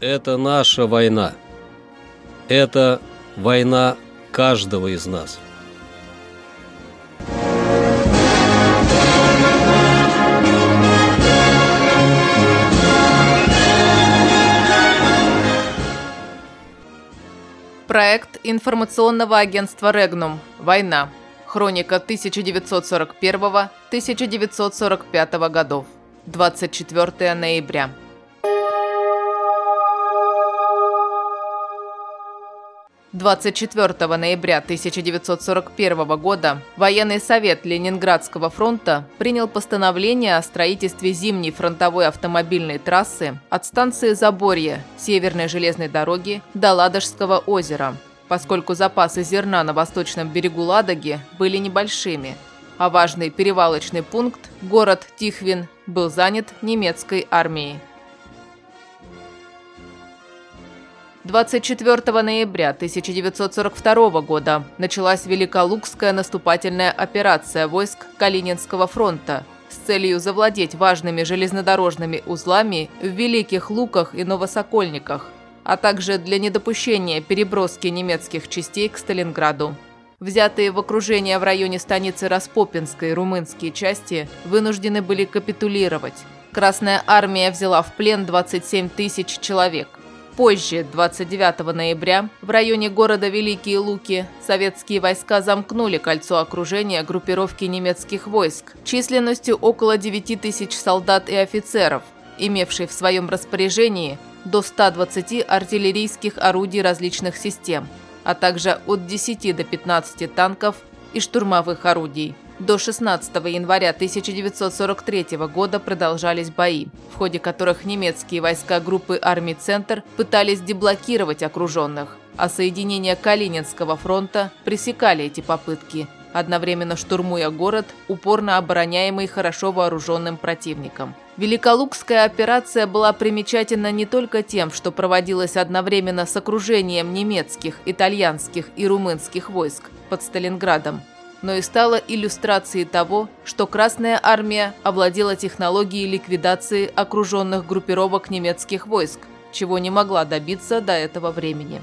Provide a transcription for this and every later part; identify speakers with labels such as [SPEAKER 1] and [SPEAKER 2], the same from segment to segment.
[SPEAKER 1] Это наша война. Это война каждого из нас.
[SPEAKER 2] Проект информационного агентства «Регнум. Война. Хроника 1941-1945 годов. 24 ноября. 24 ноября 1941 года Военный совет Ленинградского фронта принял постановление о строительстве зимней фронтовой автомобильной трассы от станции Заборье Северной железной дороги до Ладожского озера, поскольку запасы зерна на восточном берегу Ладоги были небольшими, а важный перевалочный пункт, город Тихвин, был занят немецкой армией. 24 ноября 1942 года началась Великолукская наступательная операция войск Калининского фронта с целью завладеть важными железнодорожными узлами в Великих Луках и Новосокольниках, а также для недопущения переброски немецких частей к Сталинграду. Взятые в окружение в районе станицы Распопинской румынские части вынуждены были капитулировать. Красная армия взяла в плен 27 тысяч человек – Позже, 29 ноября, в районе города Великие Луки, советские войска замкнули кольцо окружения группировки немецких войск численностью около 9 тысяч солдат и офицеров, имевшей в своем распоряжении до 120 артиллерийских орудий различных систем, а также от 10 до 15 танков и штурмовых орудий. До 16 января 1943 года продолжались бои, в ходе которых немецкие войска группы армий «Центр» пытались деблокировать окруженных, а соединения Калининского фронта пресекали эти попытки, одновременно штурмуя город, упорно обороняемый хорошо вооруженным противником. Великолукская операция была примечательна не только тем, что проводилась одновременно с окружением немецких, итальянских и румынских войск под Сталинградом, но и стала иллюстрацией того, что Красная Армия овладела технологией ликвидации окруженных группировок немецких войск, чего не могла добиться до этого времени.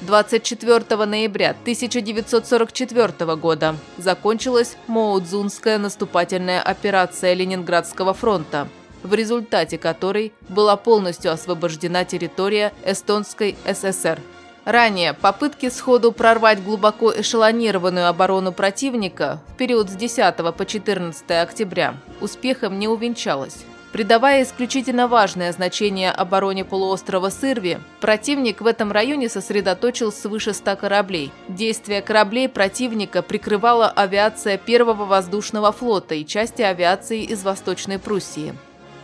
[SPEAKER 2] 24 ноября 1944 года закончилась Моудзунская наступательная операция Ленинградского фронта, в результате которой была полностью освобождена территория Эстонской ССР – Ранее попытки сходу прорвать глубоко эшелонированную оборону противника в период с 10 по 14 октября успехом не увенчалось. Придавая исключительно важное значение обороне полуострова Сырви, противник в этом районе сосредоточил свыше 100 кораблей. Действия кораблей противника прикрывала авиация Первого воздушного флота и части авиации из Восточной Пруссии.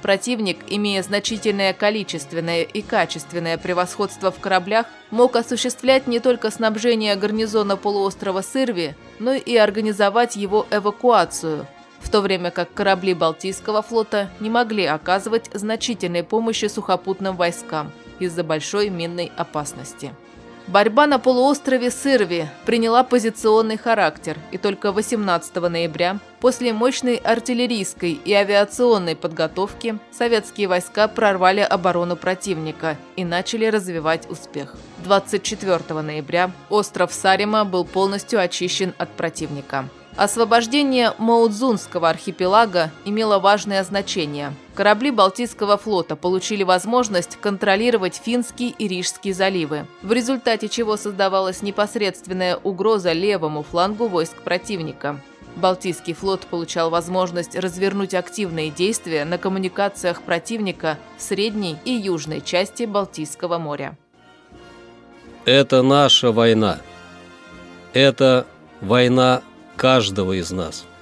[SPEAKER 2] Противник, имея значительное количественное и качественное превосходство в кораблях, мог осуществлять не только снабжение гарнизона полуострова Сырви, но и организовать его эвакуацию, в то время как корабли Балтийского флота не могли оказывать значительной помощи сухопутным войскам из-за большой минной опасности. Борьба на полуострове Сырви приняла позиционный характер, и только 18 ноября, после мощной артиллерийской и авиационной подготовки, советские войска прорвали оборону противника и начали развивать успех. 24 ноября остров Сарима был полностью очищен от противника. Освобождение Маудзунского архипелага имело важное значение. Корабли Балтийского флота получили возможность контролировать Финский и Рижский заливы, в результате чего создавалась непосредственная угроза левому флангу войск противника. Балтийский флот получал возможность развернуть активные действия на коммуникациях противника в средней и южной части Балтийского моря.
[SPEAKER 1] Это наша война. Это война каждого из нас –